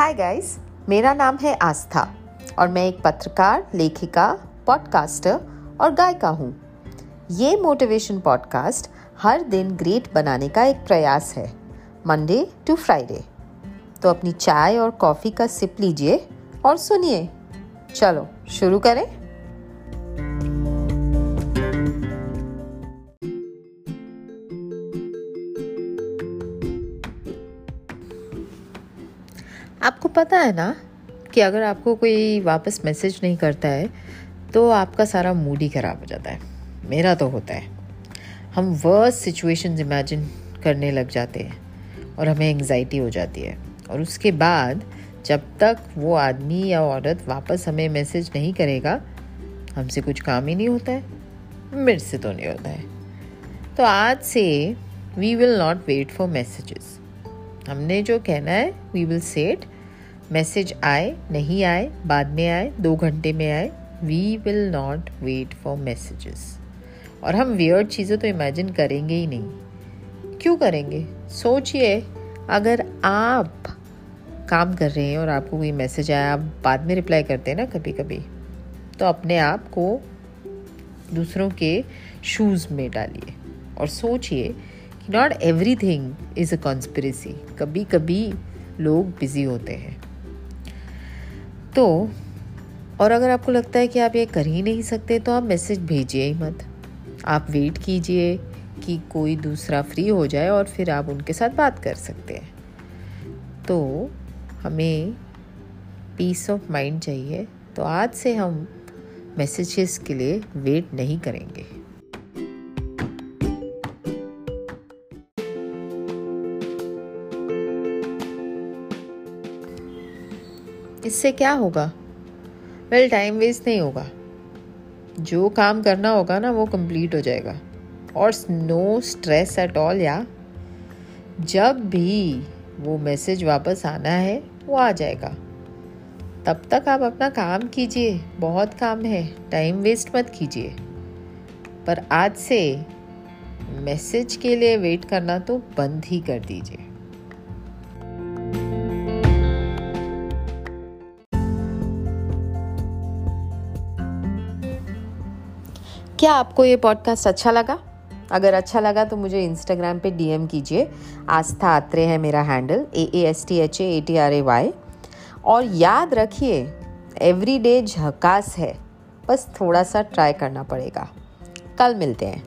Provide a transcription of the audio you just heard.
Hi guys मेरा नाम है आस्था और मैं एक पत्रकार, लेखिका पॉडकास्टर और गायिका हूँ। ये मोटिवेशन पॉडकास्ट हर दिन ग्रेट बनाने का एक प्रयास है मंडे टू फ्राइडे तो अपनी चाय और कॉफ़ी का सिप लीजिए और सुनिए। चलो, शुरू करें। आपको पता है ना कि अगर आपको कोई वापस मैसेज नहीं करता है तो आपका सारा मूड ही ख़राब हो जाता है। मेरा तो होता है। हम वर्स सिचुएशन इमेजिन करने लग जाते हैं और हमें एंजाइटी हो जाती है। और उसके बाद, जब तक वो आदमी या औरत वापस हमें मैसेज नहीं करेगा, हमसे कुछ काम ही नहीं होता है। मेरे से तो नहीं होता है। तो आज से we will not wait for messages हमने जो कहना है वी विल सेट मैसेज आए, नहीं आए, बाद में आए, दो घंटे में आए we will not wait for messages और हम वियर्ड चीज़ें तो इमेजिन करेंगे ही नहीं। क्यों करेंगे? सोचिए, अगर आप काम कर रहे हैं और आपको कोई मैसेज आया, आप बाद में रिप्लाई करते हैं ना कभी कभी तो अपने आप को दूसरों के शूज़ में डालिए। और सोचिए कि not everything is a conspiracy कभी कभी लोग बिज़ी होते हैं। तो और अगर आपको लगता है कि आप ये कर ही नहीं सकते तो आप मैसेज भेजिए ही मत। आप वेट कीजिए कि कोई दूसरा फ्री हो जाए और फिर आप उनके साथ बात कर सकते हैं। तो हमें पीस ऑफ़ माइंड चाहिए। तो आज से हम मैसेजेस के लिए वेट नहीं करेंगे। इससे क्या होगा? वेल टाइम वेस्ट नहीं होगा। जो काम करना होगा ना, वो कंप्लीट हो जाएगा। और नो स्ट्रेस एट ऑल या? जब भी वो मैसेज वापस आना है, वो आ जाएगा। तब तक आप अपना काम कीजिए। बहुत काम है। टाइम वेस्ट मत कीजिए। पर आज से मैसेज के लिए वेट करना तो बंद ही कर दीजिए। क्या आपको ये पॉडकास्ट अच्छा लगा? अगर अच्छा लगा तो मुझे इंस्टाग्राम पे डीएम कीजिए। आस्था आत्रे है मेरा handle A A S T H A A T R A Y और याद रखिए एवरी डे झकास है, बस थोड़ा सा ट्राई करना पड़ेगा। कल मिलते हैं।